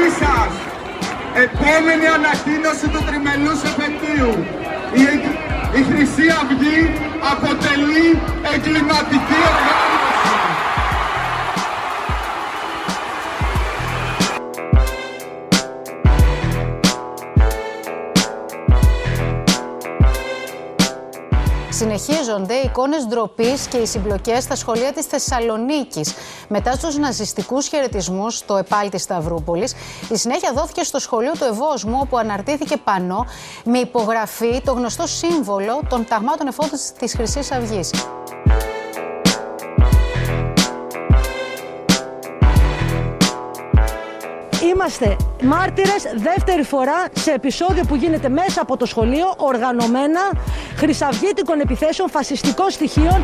Γη σας! Επόμενη ανακοίνωση του τριμελούς επαιτίου. Η, η Χρυσή Αυγή αποτελεί εγκληματική οργάνωση. Συνεχίζονται οι εικόνες ντροπής και οι συμπλοκές στα σχολεία της Θεσσαλονίκης. Μετά στους ναζιστικούς χαιρετισμούς στο επάλτη Σταυρούπολης, η συνέχεια δόθηκε στο σχολείο του Ευόσμου, όπου αναρτήθηκε πανό με υπογραφή το γνωστό σύμβολο των ταγμάτων εφόδου της Χρυσής Αυγής. Είμαστε μάρτυρες δεύτερη φορά σε επεισόδιο που γίνεται μέσα από το σχολείο οργανωμένα χρυσαυγήτικων επιθέσεων φασιστικών στοιχείων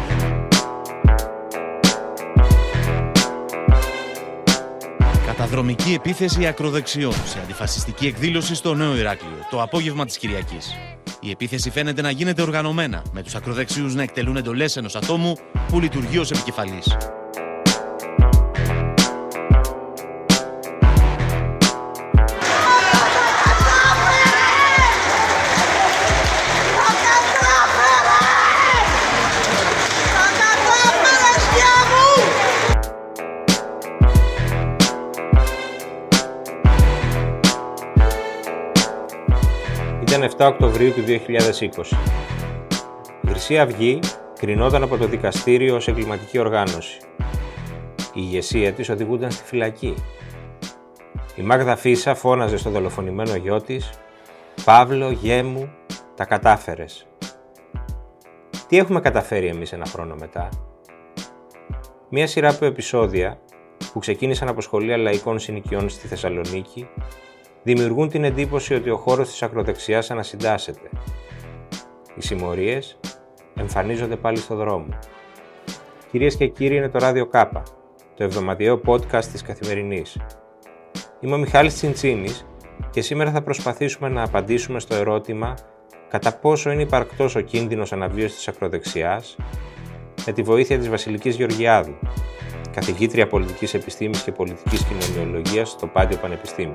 Καταδρομική επίθεση ακροδεξιών σε αντιφασιστική εκδήλωση στο Νέο Ηράκλειο το απόγευμα της Κυριακής. Η επίθεση φαίνεται να γίνεται οργανωμένα, με τους ακροδεξιούς να εκτελούν εντολές ενός ατόμου που λειτουργεί ως επικεφαλής. 7 Οκτωβρίου του 2020. Η Χρυσή Αυγή κρινόταν από το δικαστήριο ως εγκληματική οργάνωση. Η ηγεσία της οδηγούνταν στη φυλακή. Η Μάγδα Φίσα φώναζε στο δολοφονημένο γιο της «Παύλο, γέ μου, τα κατάφερες». Τι έχουμε καταφέρει εμείς ένα χρόνο μετά; Μία σειρά από επεισόδια που ξεκίνησαν από σχολεία λαϊκών συνοικιών στη Θεσσαλονίκη δημιουργούν την εντύπωση ότι ο χώρος της ακροδεξιάς ανασυντάσσεται. Οι συμμορίες εμφανίζονται πάλι στο δρόμο. Κυρίες και κύριοι, είναι το Ράδιο Κάπα, το εβδομαδιαίο podcast της Καθημερινής. Είμαι ο Μιχάλης Τσιντσίνης και σήμερα θα προσπαθήσουμε να απαντήσουμε στο ερώτημα κατά πόσο είναι υπαρκτός ο κίνδυνος αναβίωσης της ακροδεξιάς με τη βοήθεια της Βασιλικής Γεωργιάδου, καθηγήτρια πολιτικής επιστήμης και πολιτικής κοινωνιολογίας στο Πάντιο Πανεπιστήμιο.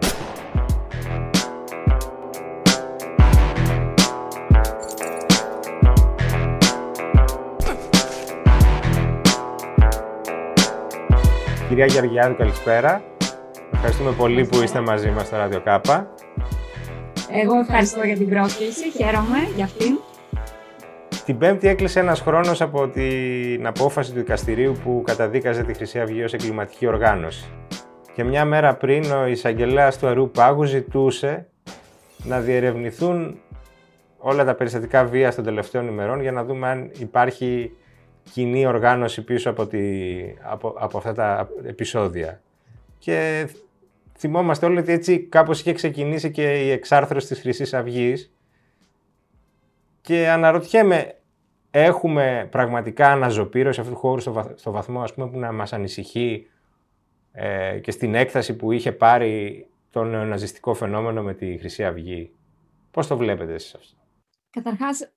Κυρία Γεωργιάδου, καλησπέρα. Ευχαριστούμε πολύ που είστε μαζί μας στο Ράδιο Κάπα. Εγώ ευχαριστώ για την πρόσκληση, χαίρομαι για αυτήν. Την Πέμπτη έκλεισε ένας χρόνος από την απόφαση του δικαστηρίου που καταδίκαζε τη Χρυσή Αυγή ως εγκληματική οργάνωση. Και μια μέρα πριν ο εισαγγελέας του Αρού Πάγου ζητούσε να διερευνηθούν όλα τα περιστατικά βίας των τελευταίων ημερών για να δούμε αν υπάρχει κοινή οργάνωση πίσω από, τη, από, από αυτά τα επεισόδια. Και θυμόμαστε όλοι ότι έτσι κάπως είχε ξεκινήσει και η εξάρθρωση της χρυσής αυγής. Και αναρωτιέμαι, έχουμε πραγματικά αναζωπήρωση αυτού του χώρου στο, βαθμό ας πούμε, που να μας ανησυχεί ε, και στην έκταση που είχε πάρει το νεοναζιστικό φαινόμενο με τη Χρυσή Αυγή; Πώς το βλέπετε εσείς αυτό; Καταρχάς,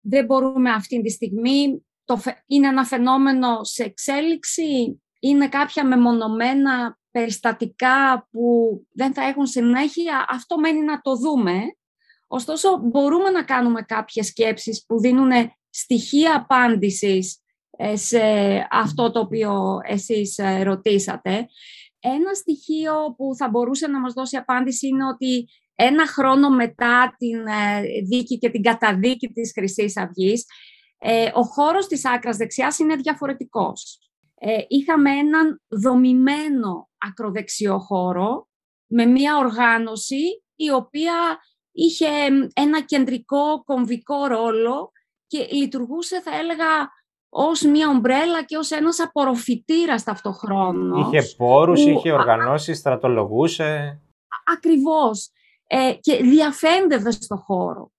δεν μπορούμε αυτή τη στιγμή το, είναι ένα φαινόμενο σε εξέλιξη, είναι κάποια μεμονωμένα περιστατικά που δεν θα έχουν συνέχεια, αυτό μένει να το δούμε. Ωστόσο, μπορούμε να κάνουμε κάποιες σκέψεις που δίνουν στοιχεία απάντησης ε, σε αυτό το οποίο εσείς ε, ρωτήσατε. Ένα στοιχείο που θα μπορούσε να μας δώσει απάντηση είναι ότι ένα χρόνο μετά την ε, δίκη και την καταδίκη της χρυσής Αυγής, ε, ο χώρος της άκρας δεξιάς είναι διαφορετικός. Ε, είχαμε έναν δομημένο ακροδεξιό χώρο με μια οργάνωση η οποία είχε ένα κεντρικό κομβικό ρόλο και λειτουργούσε, θα έλεγα, ως μια ομπρέλα και ως ένας απορροφητήρας ταυτοχρόνως. Είχε πόρους, είχε οργανώσεις, στρατολογούσε. Ακριβώς. Ε, και διαφέντευε στο χώρο.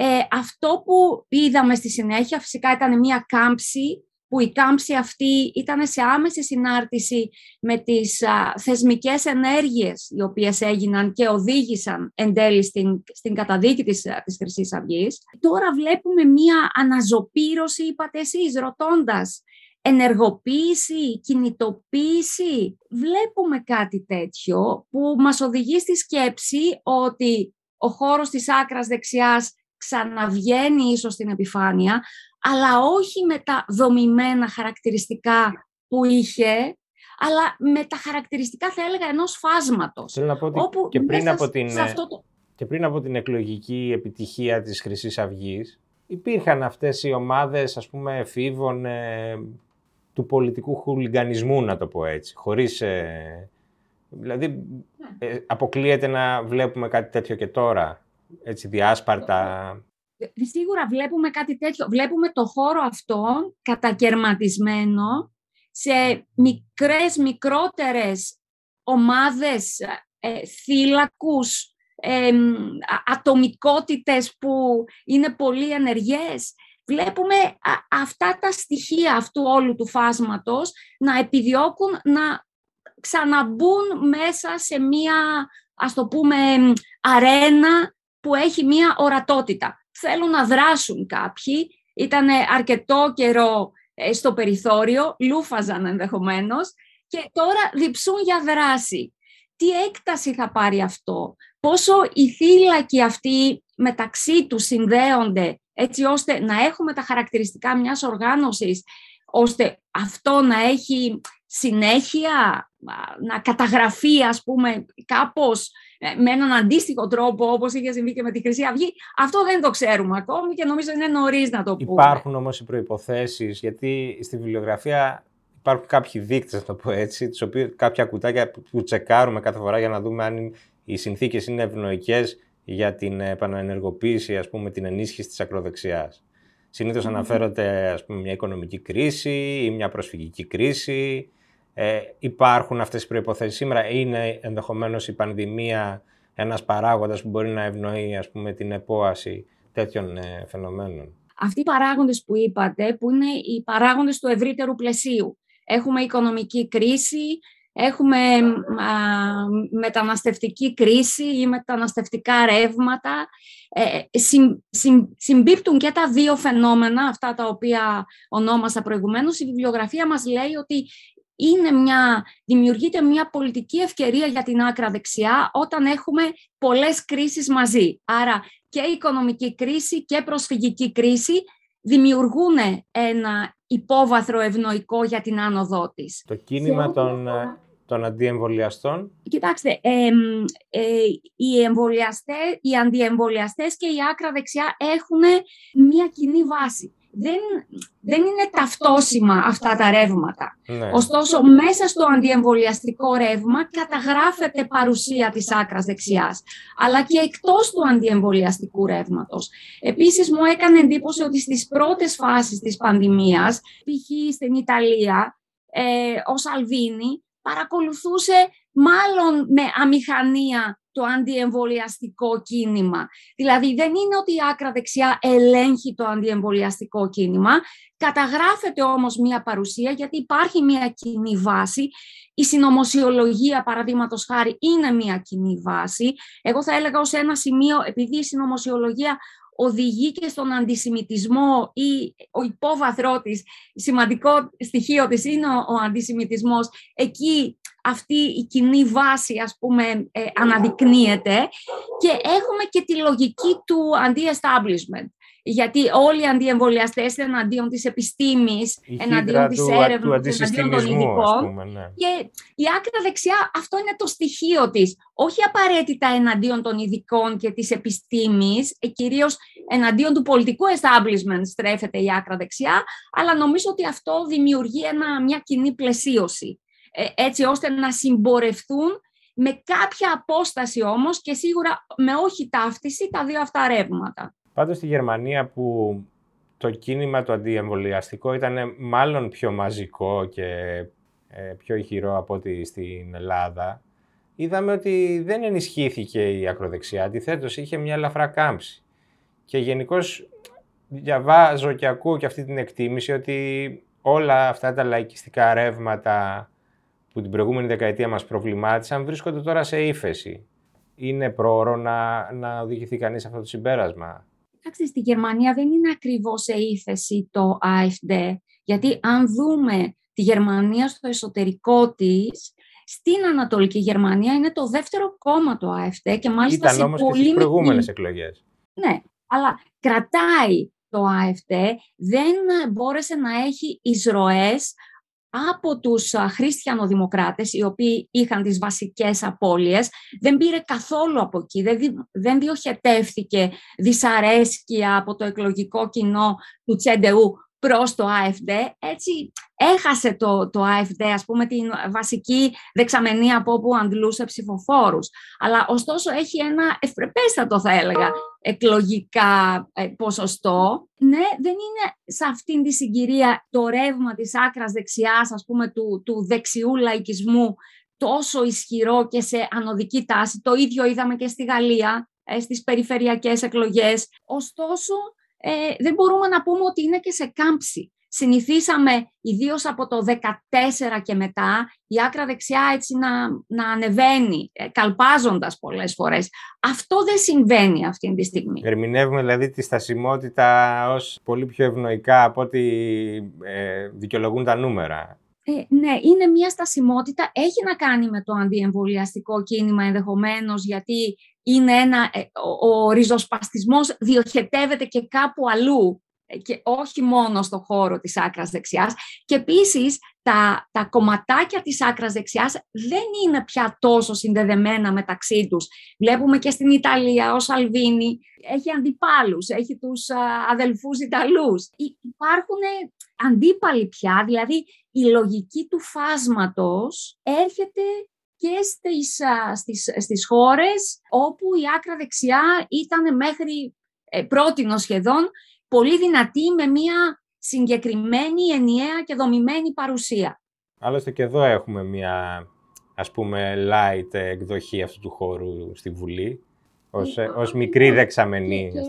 Ε, αυτό που είδαμε στη συνέχεια φυσικά ήταν μια κάμψη που η κάμψη αυτή ήταν σε άμεση συνάρτηση με τις α, θεσμικές ενέργειες οι οποίες έγιναν και οδήγησαν εν τέλει στην, στην καταδίκη της, της Χρυσής Αυγής. Τώρα βλέπουμε μία αναζωπήρωση, είπατε εσείς, ρωτώντας ενεργοποίηση, κινητοποίηση. Βλέπουμε κάτι τέτοιο που μας οδηγεί στη σκέψη ότι ο χώρος της άκρας δεξιάς ξαναβγαίνει ίσως στην επιφάνεια, αλλά όχι με τα δομημένα χαρακτηριστικά που είχε, αλλά με τα χαρακτηριστικά, θα έλεγα, ενός φάσματος. Θέλω να πω ότι και, πριν από την, και πριν από την εκλογική επιτυχία της χρυσής αυγής, υπήρχαν αυτές οι ομάδες, ας πούμε, εφήβων ε, του πολιτικού χουλιγανισμού, να το πω έτσι, χωρίς... Ε, δηλαδή, ναι. ε, αποκλείεται να βλέπουμε κάτι τέτοιο και τώρα, έτσι διάσπαρτα. Σίγουρα βλέπουμε κάτι τέτοιο. Βλέπουμε το χώρο αυτό κατακαιρματισμένο σε μικρές, μικρότερες ομάδες ε, θύλακους, ε, ατομικότητες που είναι πολύ ενεργές. Βλέπουμε αυτά τα στοιχεία αυτού όλου του φάσματος να επιδιώκουν να ξαναμπούν μέσα σε μία, ας το πούμε, αρένα που έχει μία ορατότητα. Θέλουν να δράσουν κάποιοι. Ήταν αρκετό καιρό ε, στο περιθώριο, λούφαζαν ενδεχομένως και τώρα διψούν για δράση. Τι έκταση θα πάρει αυτό, πόσο οι θύλακοι αυτοί μεταξύ τους συνδέονται έτσι ώστε να έχουμε τα χαρακτηριστικά μιας οργάνωσης, ώστε αυτό να έχει συνέχεια, να καταγραφεί ας πούμε κάπως ε, με έναν αντίστοιχο τρόπο όπως είχε συμβεί και με τη Χρυσή Αυγή. Αυτό δεν το ξέρουμε ακόμη και νομίζω είναι νωρίς να το πούμε. Υπάρχουν όμως οι προϋποθέσεις γιατί στη βιβλιογραφία υπάρχουν κάποιοι δείκτες, να το πω έτσι, τις οποίες, κάποια κουτάκια που τσεκάρουμε κάθε φορά για να δούμε αν οι συνθήκες είναι ευνοϊκές για την επαναενεργοποίηση, ας πούμε, την ενίσχυση της ακροδεξιάς. Συνήθως αναφέρονται ας πούμε, μια οικονομική κρίση ή μια προσφυγική κρίση ε, υπάρχουν αυτές οι προϋποθέσεις σήμερα. Είναι ενδεχομένως η πανδημία ένας παράγοντας που μπορεί να ευνοεί ας πούμε, την επόαση τέτοιων ε, φαινομένων; Αυτοί οι παράγοντες που είπατε, που είναι οι παράγοντες του ευρύτερου πλαισίου. Έχουμε οικονομική κρίση, έχουμε μεταναστευτική κρίση ή μεταναστευτικά ρεύματα. Ε, συμπίπτουν και τα δύο φαινόμενα, αυτά τα οποία ονόμασα προηγουμένως. Η βιβλιογραφία μας λέει ότι είναι μια, δημιουργείται μια πολιτική ευκαιρία για την άκρα δεξιά όταν έχουμε πολλές κρίσεις μαζί. Άρα και η οικονομική κρίση και προσφυγική κρίση δημιουργούν ένα υπόβαθρο ευνοϊκό για την άνοδό της. Το κίνημα των, ε, των αντιεμβολιαστών; Κοιτάξτε, ε, οι, εμβολιαστές, οι αντιεμβολιαστές και η άκρα δεξιά έχουν μια κοινή βάση δεν, δεν είναι ταυτόσιμα αυτά τα ρεύματα. Ναι. Ωστόσο, μέσα στο αντιεμβολιαστικό ρεύμα καταγράφεται παρουσία της άκρας δεξιάς, αλλά και εκτός του αντιεμβολιαστικού ρεύματος. Επίσης, μου έκανε εντύπωση ότι στις πρώτες φάσεις της πανδημίας, π.χ. στην Ιταλία, ε, ο Σαλβίνη παρακολουθούσε μάλλον με αμηχανία το αντιεμβολιαστικό κίνημα. Δηλαδή δεν είναι ότι η άκρα δεξιά ελέγχει το αντιεμβολιαστικό κίνημα, καταγράφεται όμως μία παρουσία γιατί υπάρχει μία κοινή βάση. Η συνωμοσιολογία, παραδείγματος χάρη, είναι μία κοινή βάση. Εγώ θα έλεγα ως ένα σημείο, επειδή η συνωμοσιολογία οδηγεί και στον αντισημιτισμό ή ο υπόβαθρό της, σημαντικό στοιχείο της είναι ο, ο αντισημιτισμός, εκεί αυτή η κοινή βάση ας πούμε ε, αναδεικνύεται και έχουμε και τη λογική του αντι-establishment. Γιατί όλοι οι αντιεμβολιαστές είναι εναντίον της επιστήμης, εναντίον της έρευνας, εναντίον των ειδικών. Ναι. Και η άκρα δεξιά αυτό είναι το στοιχείο της. Όχι απαραίτητα εναντίον των ειδικών και της επιστήμης, ε, κυρίως εναντίον του πολιτικού establishment στρέφεται η άκρα δεξιά, αλλά νομίζω ότι αυτό δημιουργεί ένα, μια κοινή πλαισίωση. Ε, έτσι ώστε να συμπορευθούν με κάποια απόσταση όμως και σίγουρα με όχι ταύτιση τα δύο αυτά ρεύματα. Πάντως στη Γερμανία που το κίνημα το αντιεμβολιαστικό ήταν μάλλον πιο μαζικό και ε, πιο ηχηρό από ό,τι στην Ελλάδα, είδαμε ότι δεν ενισχύθηκε η ακροδεξιά, αντιθέτως είχε μια ελαφρά κάμψη. Και γενικώς διαβάζω και ακούω και αυτή την εκτίμηση ότι όλα αυτά τα λαϊκιστικά ρεύματα που την προηγούμενη δεκαετία μας προβλημάτισαν βρίσκονται τώρα σε ύφεση. Είναι πρόωρο να, να οδηγηθεί κανείς αυτό το συμπέρασμα; Εντάξει, στη Γερμανία δεν είναι ακριβώς σε ύφεση το AfD, Γιατί αν δούμε τη Γερμανία στο εσωτερικό της, στην Ανατολική Γερμανία είναι το δεύτερο κόμμα το ΑΕΦΤ και μάλιστα Ήταν όμως και στις προηγούμενες εκλογές. Ναι, αλλά κρατάει το ΑΕΦΤ, δεν μπόρεσε να έχει εισρωές από τους χριστιανοδημοκράτες, οι οποίοι είχαν τις βασικές απώλειες, δεν πήρε καθόλου από εκεί, δεν διοχετεύθηκε δυσαρέσκεια από το εκλογικό κοινό του Τσέντεου προς το AFD, έτσι έχασε το, το AFD, ας πούμε, την βασική δεξαμενή από όπου αντλούσε ψηφοφόρους. Αλλά ωστόσο έχει ένα ευπρεπέστατο, θα έλεγα, εκλογικά ε, ποσοστό. Ναι, δεν είναι σε αυτήν τη συγκυρία το ρεύμα της άκρας δεξιάς, ας πούμε, του, του δεξιού λαϊκισμού τόσο ισχυρό και σε ανωδική τάση. Το ίδιο είδαμε και στη Γαλλία, ε, στις περιφερειακές εκλογές. Ωστόσο, ε, δεν μπορούμε να πούμε ότι είναι και σε κάμψη. Συνηθίσαμε, ιδίως από το 2014 και μετά, η άκρα δεξιά έτσι να, να ανεβαίνει, ε, καλπάζοντας πολλές φορές. Αυτό δεν συμβαίνει αυτή τη στιγμή. Ερμηνεύουμε δηλαδή τη στασιμότητα ως πολύ πιο ευνοϊκά από ό,τι ε, δικαιολογούν τα νούμερα. Ε, ναι, είναι μια στασιμότητα. Έχει να κάνει με το αντιεμβολιαστικό κίνημα ενδεχομένως, γιατί είναι ένα, ε, ο, ο ριζοσπαστισμός διοχετεύεται και κάπου αλλού ε, και όχι μόνο στο χώρο της άκρας δεξιάς. Και επίσης τα, τα κομματάκια της άκρας δεξιάς δεν είναι πια τόσο συνδεδεμένα μεταξύ τους. Βλέπουμε και στην Ιταλία ο Σαλβίνη έχει αντιπάλους, έχει τους α, αδελφούς Ιταλούς. Υπάρχουν αντίπαλοι πια, δηλαδή η λογική του φάσματος έρχεται και στις, στις, στις χώρες όπου η άκρα δεξιά ήταν μέχρι ε, πρότινο σχεδόν πολύ δυνατή με μια συγκεκριμένη, ενιαία και δομημένη παρουσία. Άλλωστε και εδώ έχουμε μια ας πούμε light εκδοχή αυτού του χώρου στη Βουλή ως, ε, ως μικρή δεξαμενή. Και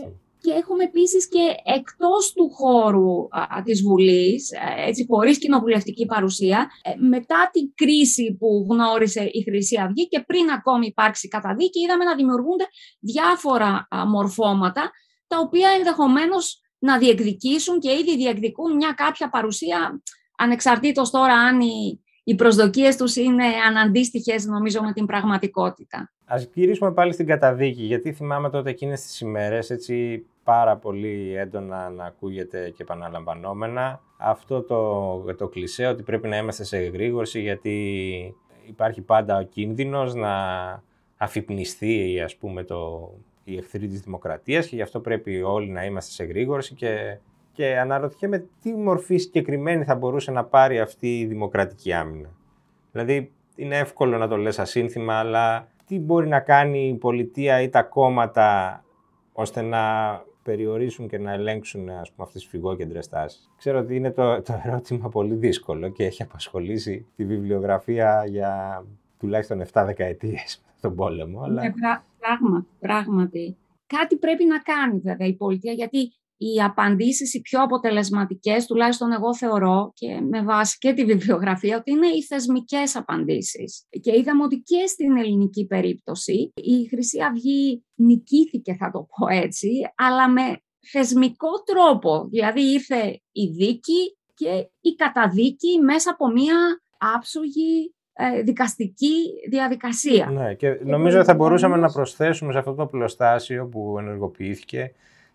έχουμε επίσης και εκτός του χώρου α, της Βουλής, ε, έτσι χωρίς κοινοβουλευτική παρουσία, ε, μετά την κρίση που γνώρισε η Χρυσή Αυγή και πριν ακόμη υπάρξει καταδίκη, είδαμε να δημιουργούνται διάφορα μορφώματα, τα οποία ενδεχομένως να διεκδικήσουν και ήδη διεκδικούν μια κάποια παρουσία, ανεξαρτήτως τώρα αν οι, οι προσδοκίες τους είναι αναντίστοιχες νομίζω με την πραγματικότητα. Ας γυρίσουμε πάλι στην καταδίκη, γιατί θυμάμαι τότε εκείνες τις ημέρες, έτσι πάρα πολύ έντονα να ακούγεται και επαναλαμβανόμενα. Αυτό το, το κλισέ ότι πρέπει να είμαστε σε εγρήγορση γιατί υπάρχει πάντα ο κίνδυνος να αφυπνιστεί ας πούμε το, η εχθρή της δημοκρατίας και γι' αυτό πρέπει όλοι να είμαστε σε εγρήγορση και, και αναρωτιέμαι τι μορφή συγκεκριμένη θα μπορούσε να πάρει αυτή η δημοκρατική άμυνα. Δηλαδή είναι εύκολο να το λες ασύνθημα αλλά τι μπορεί να κάνει η πολιτεία ή τα κόμματα ώστε να περιορίσουν και να ελέγξουν ας πούμε, αυτές τις φυγόκεντρες τάσεις; Ξέρω ότι είναι το, το ερώτημα πολύ δύσκολο και έχει απασχολήσει τη βιβλιογραφία για τουλάχιστον 7 δεκαετίες τον πόλεμο. Αλλά... Ναι, πράγμα, πράγματι. Κάτι πρέπει να κάνει βέβαια η πολιτεία, γιατί οι απαντήσεις οι πιο αποτελεσματικές, τουλάχιστον εγώ θεωρώ και με βάση και τη βιβλιογραφία, ότι είναι οι θεσμικές απαντήσεις. Και είδαμε ότι και στην ελληνική περίπτωση η Χρυσή Αυγή νικήθηκε, θα το πω έτσι, αλλά με θεσμικό τρόπο. Δηλαδή ήρθε η δίκη και η καταδίκη μέσα από μία άψογη ε, δικαστική διαδικασία. Ναι, και νομίζω ότι θα μπορούσαμε να προσθέσουμε σε αυτό το πλωστάσιο που ενεργοποιήθηκε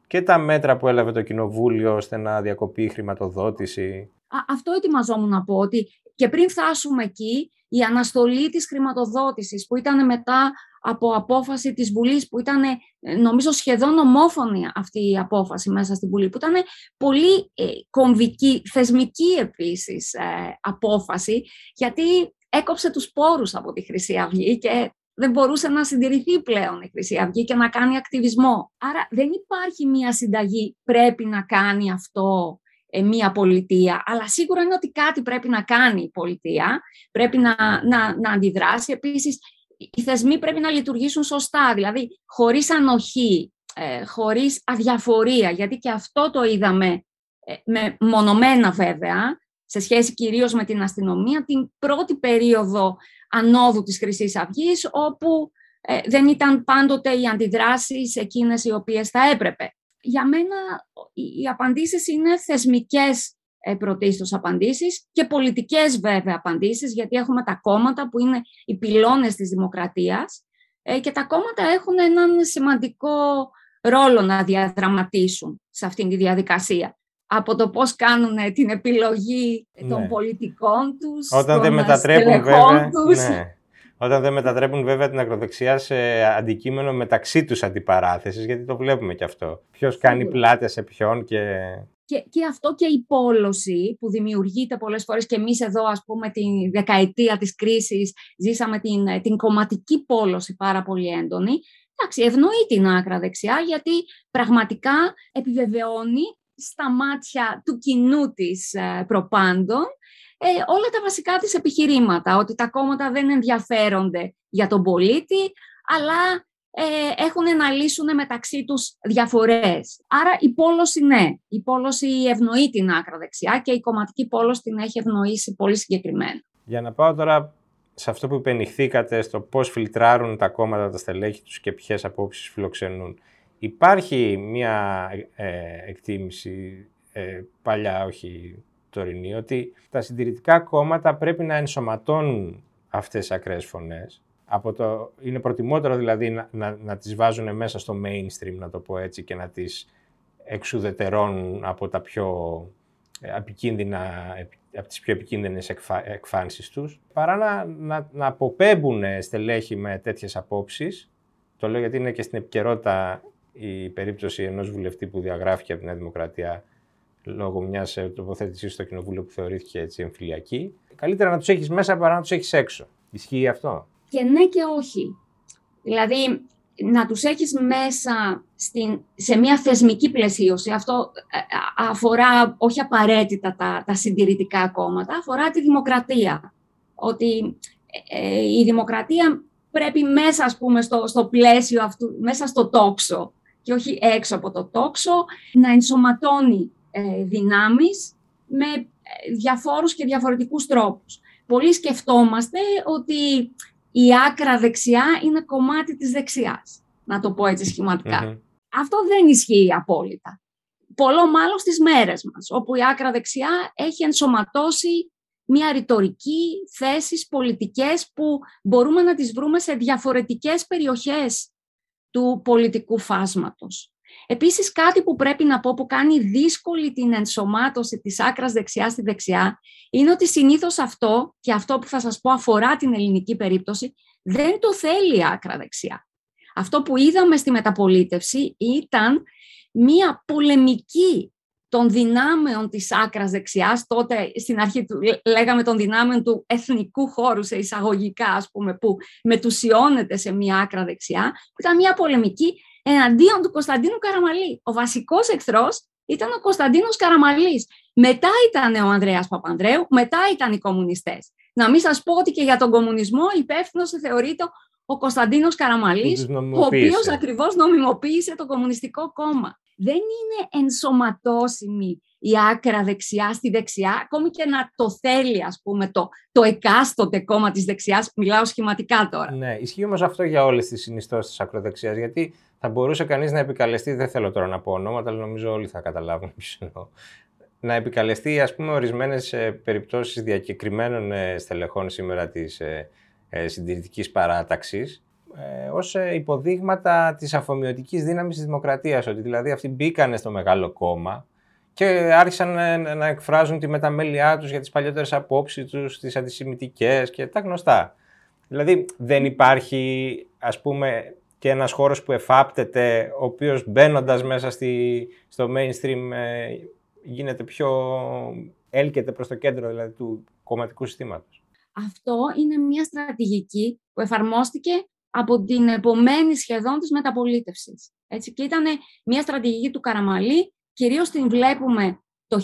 και τα μέτρα που έλαβε το Κοινοβούλιο ώστε να διακοπεί η χρηματοδότηση. αυτό ετοιμαζόμουν να πω, ότι και πριν φτάσουμε εκεί, η αναστολή της χρηματοδότησης που ήταν μετά από απόφαση της Βουλής, που ήταν ε, νομίζω σχεδόν ομόφωνη αυτή η απόφαση μέσα στην Βουλή, που ήταν πολύ ε, κομβική, θεσμική επίσης ε, απόφαση, γιατί έκοψε τους πόρους από τη Χρυσή Αυγή και δεν μπορούσε να συντηρηθεί πλέον η Χρυσή Αυγή και να κάνει ακτιβισμό. Άρα δεν υπάρχει μία συνταγή πρέπει να κάνει αυτό ε, μία πολιτεία, αλλά σίγουρα είναι ότι κάτι πρέπει να κάνει η πολιτεία, πρέπει να, να, να αντιδράσει. Επίσης, οι θεσμοί πρέπει να λειτουργήσουν σωστά, δηλαδή χωρίς ανοχή, ε, χωρίς αδιαφορία, γιατί και αυτό το είδαμε ε, με μονομένα βέβαια, σε σχέση κυρίως με την αστυνομία, την πρώτη περίοδο ανόδου της χρυσής αυγής, όπου ε, δεν ήταν πάντοτε οι αντιδράσεις εκείνες οι οποίες θα έπρεπε. Για μένα οι απαντήσεις είναι θεσμικές ε, πρωτίστως απαντήσεις και πολιτικές βέβαια απαντήσεις, γιατί έχουμε τα κόμματα που είναι οι πυλώνες της δημοκρατίας ε, και τα κόμματα έχουν έναν σημαντικό ρόλο να διαδραματίσουν σε αυτήν τη διαδικασία. Από το πώς κάνουν την επιλογή των ναι. πολιτικών τους, Όταν δεν μετατρέπουν βέβαια, τους. Ναι. Όταν δεν μετατρέπουν βέβαια την ακροδεξιά σε αντικείμενο μεταξύ τους αντιπαράθεσης, γιατί το βλέπουμε και αυτό. Ποιος κάνει πλάτες σε ποιον και... Και, και αυτό και η πόλωση που δημιουργείται πολλές φορές και εμείς εδώ ας πούμε τη δεκαετία της κρίσης ζήσαμε την, την κομματική πόλωση πάρα πολύ έντονη. Εντάξει, ευνοεί την άκρα δεξιά γιατί πραγματικά επιβεβαιώνει στα μάτια του κοινού της ε, προπάντων ε, όλα τα βασικά της επιχειρήματα, ότι τα κόμματα δεν ενδιαφέρονται για τον πολίτη, αλλά ε, έχουν να λύσουν μεταξύ τους διαφορές. Άρα η πόλωση ναι, η πόλωση ευνοεί την άκρα δεξιά και η κομματική πόλωση την έχει ευνοήσει πολύ συγκεκριμένα. Για να πάω τώρα σε αυτό που υπενηχθήκατε στο πώς φιλτράρουν τα κόμματα τα στελέχη τους και ποιες απόψεις φιλοξενούν. Υπάρχει μια ε, εκτίμηση ε, παλιά, όχι τωρινή, ότι τα συντηρητικά κόμματα πρέπει να ενσωματώνουν αυτές τις ακραίες φωνές. Από το, είναι προτιμότερο δηλαδή να, να, να τις βάζουν μέσα στο mainstream, να το πω έτσι, και να τις εξουδετερώνουν από τα πιο ε, επικίνδυνα, από τις πιο επικίνδυνες εκφα, εκφάνσεις τους, παρά να, να, να αποπέμπουν στελέχη με τέτοιες απόψεις. Το λέω γιατί είναι και στην επικαιρότητα η περίπτωση ενός βουλευτή που διαγράφηκε από την Νέα Δημοκρατία λόγω μιας ε, τοποθέτηση στο κοινοβούλιο που θεωρήθηκε έτσι εμφυλιακή. Καλύτερα να τους έχεις μέσα παρά να τους έχεις έξω. Ισχύει αυτό; Και ναι και όχι. Δηλαδή, να τους έχεις μέσα στην, σε μια θεσμική πλαισίωση. Αυτό ε, ε, αφορά όχι απαραίτητα τα, τα συντηρητικά κόμματα, αφορά τη δημοκρατία. Ότι η δημοκρατία πρέπει μέσα, ας πούμε, στο, στο πλαίσιο αυτού, μέσα στο τόξο και όχι έξω από το τόξο, να ενσωματώνει ε, δυνάμεις με ε, διαφόρους και διαφορετικούς τρόπους. Πολλοί σκεφτόμαστε ότι η άκρα δεξιά είναι κομμάτι της δεξιάς, να το πω έτσι Αυτό δεν ισχύει απόλυτα. Πολλό μάλλον στις μέρες μας, όπου η άκρα δεξιά έχει ενσωματώσει μια ρητορική, θέσεις πολιτικές που μπορούμε να τις βρούμε σε διαφορετικές περιοχές του πολιτικού φάσματος. Επίσης κάτι που πρέπει να πω που κάνει δύσκολη την ενσωμάτωση της άκρας δεξιά στη δεξιά είναι ότι συνήθως αυτό και αυτό που θα σας πω αφορά την ελληνική περίπτωση δεν το θέλει η άκρα δεξιά. Αυτό που είδαμε στη μεταπολίτευση ήταν μία πολεμική των δυνάμεων της άκρας δεξιάς, τότε στην αρχή του, λέγαμε των δυνάμεων του εθνικού χώρου σε εισαγωγικά, ας πούμε, που μετουσιώνεται σε μία άκρα δεξιά, που ήταν μία πολεμική εναντίον του Κωνσταντίνου Καραμαλή. Ο βασικός εχθρός ήταν ο Κωνσταντίνος Καραμαλής. Μετά ήταν ο Ανδρέας Παπανδρέου, μετά ήταν οι κομμουνιστές. Να μην σας πω ότι και για τον κομμουνισμό υπεύθυνος θεωρείται ο Κωνσταντίνος Καραμαλής, ο οποίος ακριβώς νομιμοποίησε το Κομμουνιστικό Κόμμα. Δεν είναι ενσωματώσιμη η άκρα δεξιά στη δεξιά, ακόμη και να το θέλει, ας πούμε, το, το εκάστοτε κόμμα της δεξιάς, μιλάω σχηματικά τώρα. Ναι, ισχύει όμως αυτό για όλες τις συνιστώσεις της ακροδεξιάς, γιατί θα μπορούσε κανείς να επικαλεστεί, δεν θέλω τώρα να πω ονόματα, αλλά νομίζω όλοι θα καταλάβουν ποιος εννοώ, να επικαλεστεί, ας πούμε, ορισμένες ε, περιπτώσεις διακεκριμένων ε, στελεχών σήμερα της ε, συντηρητικής παράταξης, ε, ως υποδείγματα της αφομοιωτικής δύναμης της δημοκρατίας, ότι δηλαδή αυτοί μπήκανε στο μεγάλο κόμμα, και άρχισαν να εκφράζουν τη μεταμέλειά τους για τις παλιότερες απόψεις τους, τις αντισημιτικές και τα γνωστά. Δηλαδή δεν υπάρχει ας πούμε και ένας χώρος που εφάπτεται, ο οποίος μπαίνοντας μέσα στη, στο mainstream ε, γίνεται πιο, έλκεται προς το κέντρο δηλαδή, του κομματικού συστήματος. Αυτό είναι μια στρατηγική που εφαρμόστηκε από την επομένη σχεδόν της μεταπολίτευσης. Έτσι, και ήταν μια στρατηγική του Καραμαλή κυρίως την βλέπουμε το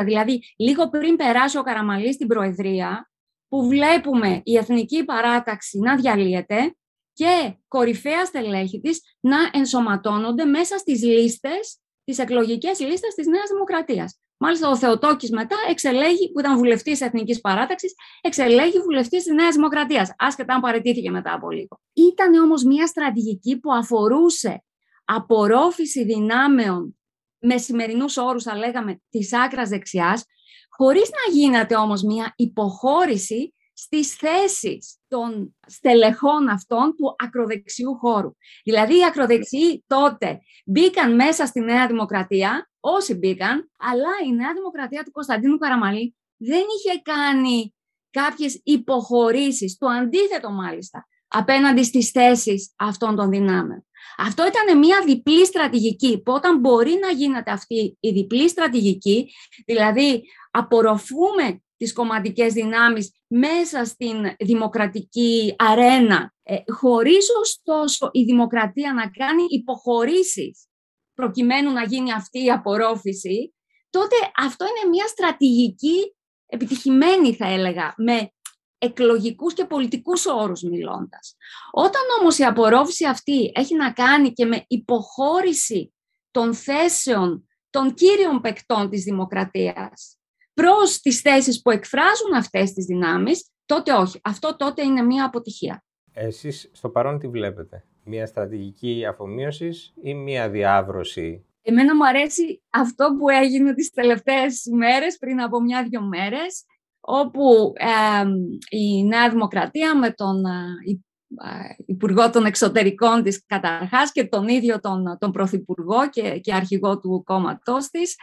1980, δηλαδή λίγο πριν περάσει ο Καραμαλής στην Προεδρία, που βλέπουμε η εθνική παράταξη να διαλύεται και κορυφαία στελέχη της να ενσωματώνονται μέσα στις λίστες, τις εκλογικές λίστες της Νέας Δημοκρατίας. Μάλιστα, ο Θεοτόκης μετά εξελέγει, που ήταν βουλευτής της Εθνικής Παράταξης, εξελέγει βουλευτής της Νέας Δημοκρατίας, άσχετα αν παρετήθηκε μετά από λίγο. Ήταν όμως μια στρατηγική που αφορούσε απορρόφηση δυνάμεων με σημερινούς όρους θα λέγαμε της άκρας δεξιάς, χωρίς να γίνεται όμως μια υποχώρηση στις θέσεις των στελεχών αυτών του ακροδεξιού χώρου. Δηλαδή οι ακροδεξιοί τότε μπήκαν μέσα στη Νέα Δημοκρατία, όσοι μπήκαν, αλλά η Νέα Δημοκρατία του Κωνσταντίνου Καραμαλή δεν είχε κάνει κάποιες υποχωρήσεις, το αντίθετο μάλιστα, απέναντι στις θέσεις αυτών των δυνάμεων. Αυτό ήταν μια διπλή στρατηγική, που όταν μπορεί να γίνεται αυτή η διπλή στρατηγική, δηλαδή απορροφούμε τις κομματικές δυνάμεις μέσα στην δημοκρατική αρένα, ε, χωρίς ωστόσο η δημοκρατία να κάνει υποχωρήσεις προκειμένου να γίνει αυτή η απορρόφηση, τότε αυτό είναι μια στρατηγική επιτυχημένη θα έλεγα, με εκλογικούς και πολιτικούς όρους μιλώντας. Όταν όμως η απορρόφηση αυτή έχει να κάνει και με υποχώρηση των θέσεων των κύριων παικτών της δημοκρατίας προς τις θέσεις που εκφράζουν αυτές τις δυνάμεις, τότε όχι. Αυτό τότε είναι μία αποτυχία. Εσείς στο παρόν τι βλέπετε, μία στρατηγική αφομοίωσης ή μία διάβρωση; Εμένα μου αρέσει αυτό που έγινε τις τελευταίες ημέρες, πριν από μια-δυο μέρες, όπου η Νέα Δημοκρατία με τον Υπουργό των Εξωτερικών της καταρχάς και τον ίδιο τον, τον Πρωθυπουργό και, και αρχηγό του κόμματός της,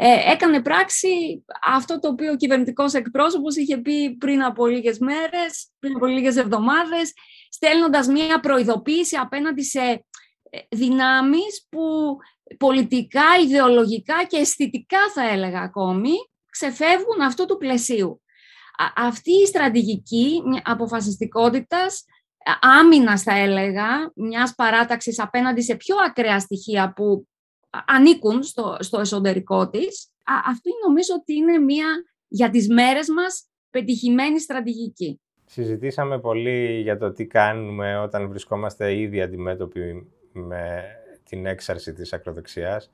ε, έκανε πράξη αυτό το οποίο ο κυβερνητικός εκπρόσωπος είχε πει πριν από λίγες μέρες, πριν από λίγες εβδομάδες, στέλνοντας μία προειδοποίηση απέναντι σε ε, δυνάμεις που πολιτικά, ιδεολογικά και αισθητικά θα έλεγα ακόμη, ξεφεύγουν αυτού του πλαισίου. Αυτή η στρατηγική αποφασιστικότητας, άμυνας θα έλεγα, μιας παράταξης απέναντι σε πιο ακραία στοιχεία που ανήκουν στο, στο εσωτερικό της, αυτή νομίζω ότι είναι μια για τις μέρες μας πετυχημένη στρατηγική. Συζητήσαμε πολύ για το τι κάνουμε όταν βρισκόμαστε ήδη αντιμέτωποι με την έξαρση της ακροδεξιάς.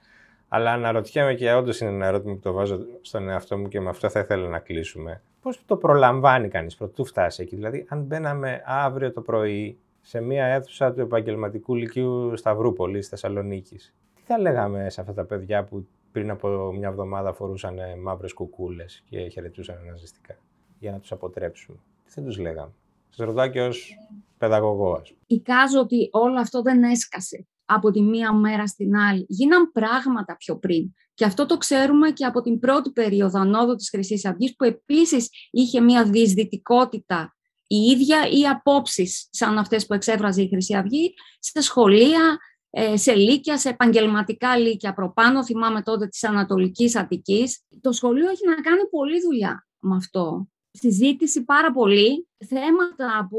Αλλά αναρωτιέμαι και όντως είναι ένα ερώτημα που το βάζω στον εαυτό μου και με αυτό θα ήθελα να κλείσουμε. Πώς το προλαμβάνει κανείς πρωτού φτάσει εκεί, Δηλαδή, αν μπαίναμε αύριο το πρωί σε μια αίθουσα του επαγγελματικού λυκείου Σταυρούπολης, Θεσσαλονίκης, τι θα λέγαμε σε αυτά τα παιδιά που πριν από μια εβδομάδα φορούσαν μαύρες κουκούλες και χαιρετούσαν ναζιστικά, για να τους αποτρέψουμε; Τι θα τους λέγαμε; Σας ρωτάω και ως παιδαγωγό, Εικάζω ότι όλο αυτό δεν έσκασε από τη μία μέρα στην άλλη. Γίναν πράγματα πιο πριν. Και αυτό το ξέρουμε και από την πρώτη περίοδο ανόδου της Χρυσής Αυγής, που επίσης είχε μία διεισδυτικότητα η ίδια ή απόψεις σαν αυτές που εξέφραζε η Χρυσή Αυγή σε σχολεία, ε, σε λύκεια, σε επαγγελματικά λύκεια προπάνω. Θυμάμαι τότε της Ανατολικής Αττικής. Το σχολείο έχει να κάνει πολλή δουλειά με αυτό. Συζήτηση πάρα πολύ. Θέματα που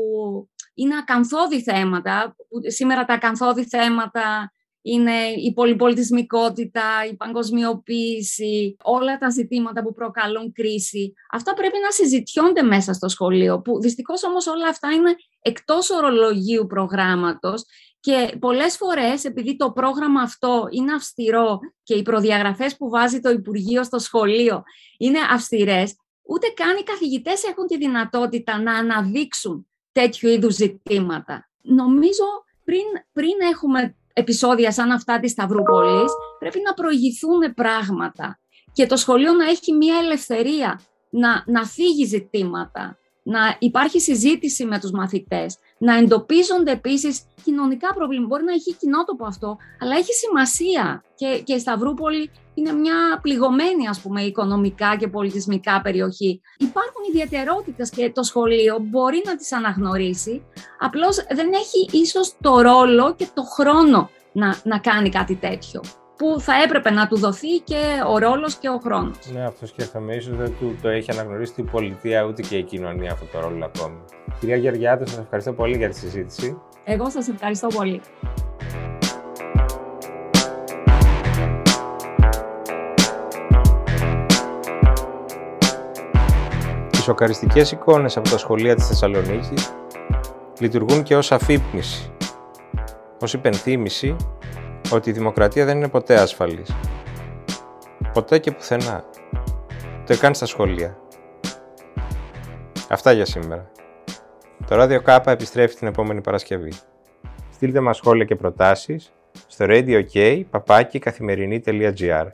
είναι ακαθόδη θέματα. Σήμερα τα ακαθόδη θέματα είναι η πολυπολιτισμικότητα, η παγκοσμιοποίηση, όλα τα ζητήματα που προκαλούν κρίση. Αυτά πρέπει να συζητιώνται μέσα στο σχολείο, που δυστυχώς όμως όλα αυτά είναι εκτός ορολογίου προγράμματος και πολλές φορές, επειδή το πρόγραμμα αυτό είναι αυστηρό και οι προδιαγραφές που βάζει το Υπουργείο στο σχολείο είναι αυστηρές, ούτε καν οι καθηγητές έχουν τη δυνατότητα να αναδείξουν τέτοιου είδους ζητήματα. Νομίζω πριν, πριν έχουμε επεισόδια σαν αυτά της Σταυρούπολης, πρέπει να προηγηθούν πράγματα και το σχολείο να έχει μια ελευθερία να, να φύγει ζητήματα, να υπάρχει συζήτηση με τους μαθητές, να εντοπίζονται επίσης κοινωνικά προβλήματα. Μπορεί να έχει κοινότοπο αυτό, αλλά έχει σημασία και, και η Σταυρούπολη είναι μια πληγωμένη ας πούμε οικονομικά και πολιτισμικά περιοχή. Υπάρχουν ιδιαιτερότητες και το σχολείο μπορεί να τις αναγνωρίσει, απλώς δεν έχει ίσως το ρόλο και το χρόνο να, να κάνει κάτι τέτοιο που θα έπρεπε να του δοθεί και ο ρόλος και ο χρόνος. Ναι, αυτός σκέφτομαι. Ίσως δεν του το έχει αναγνωρίσει η πολιτεία ούτε και η κοινωνία αυτό το ρόλο ακόμη. Κυρία Γεωργιάδου, σας ευχαριστώ πολύ για τη συζήτηση. Εγώ σας ευχαριστώ πολύ. Οι σοκαριστικές εικόνες από τα σχολεία της Θεσσαλονίκης λειτουργούν και ως αφύπνιση, ως υπενθύμηση ότι η δημοκρατία δεν είναι ποτέ ασφαλής. Ποτέ και πουθενά. Το καν στα σχολεία. Αυτά για σήμερα. Το ράδιο Κάπα επιστρέφει την επόμενη Παρασκευή. Στείλτε μας σχόλια και προτάσεις στο radio.k, παπάκι, καθημερινή.gr.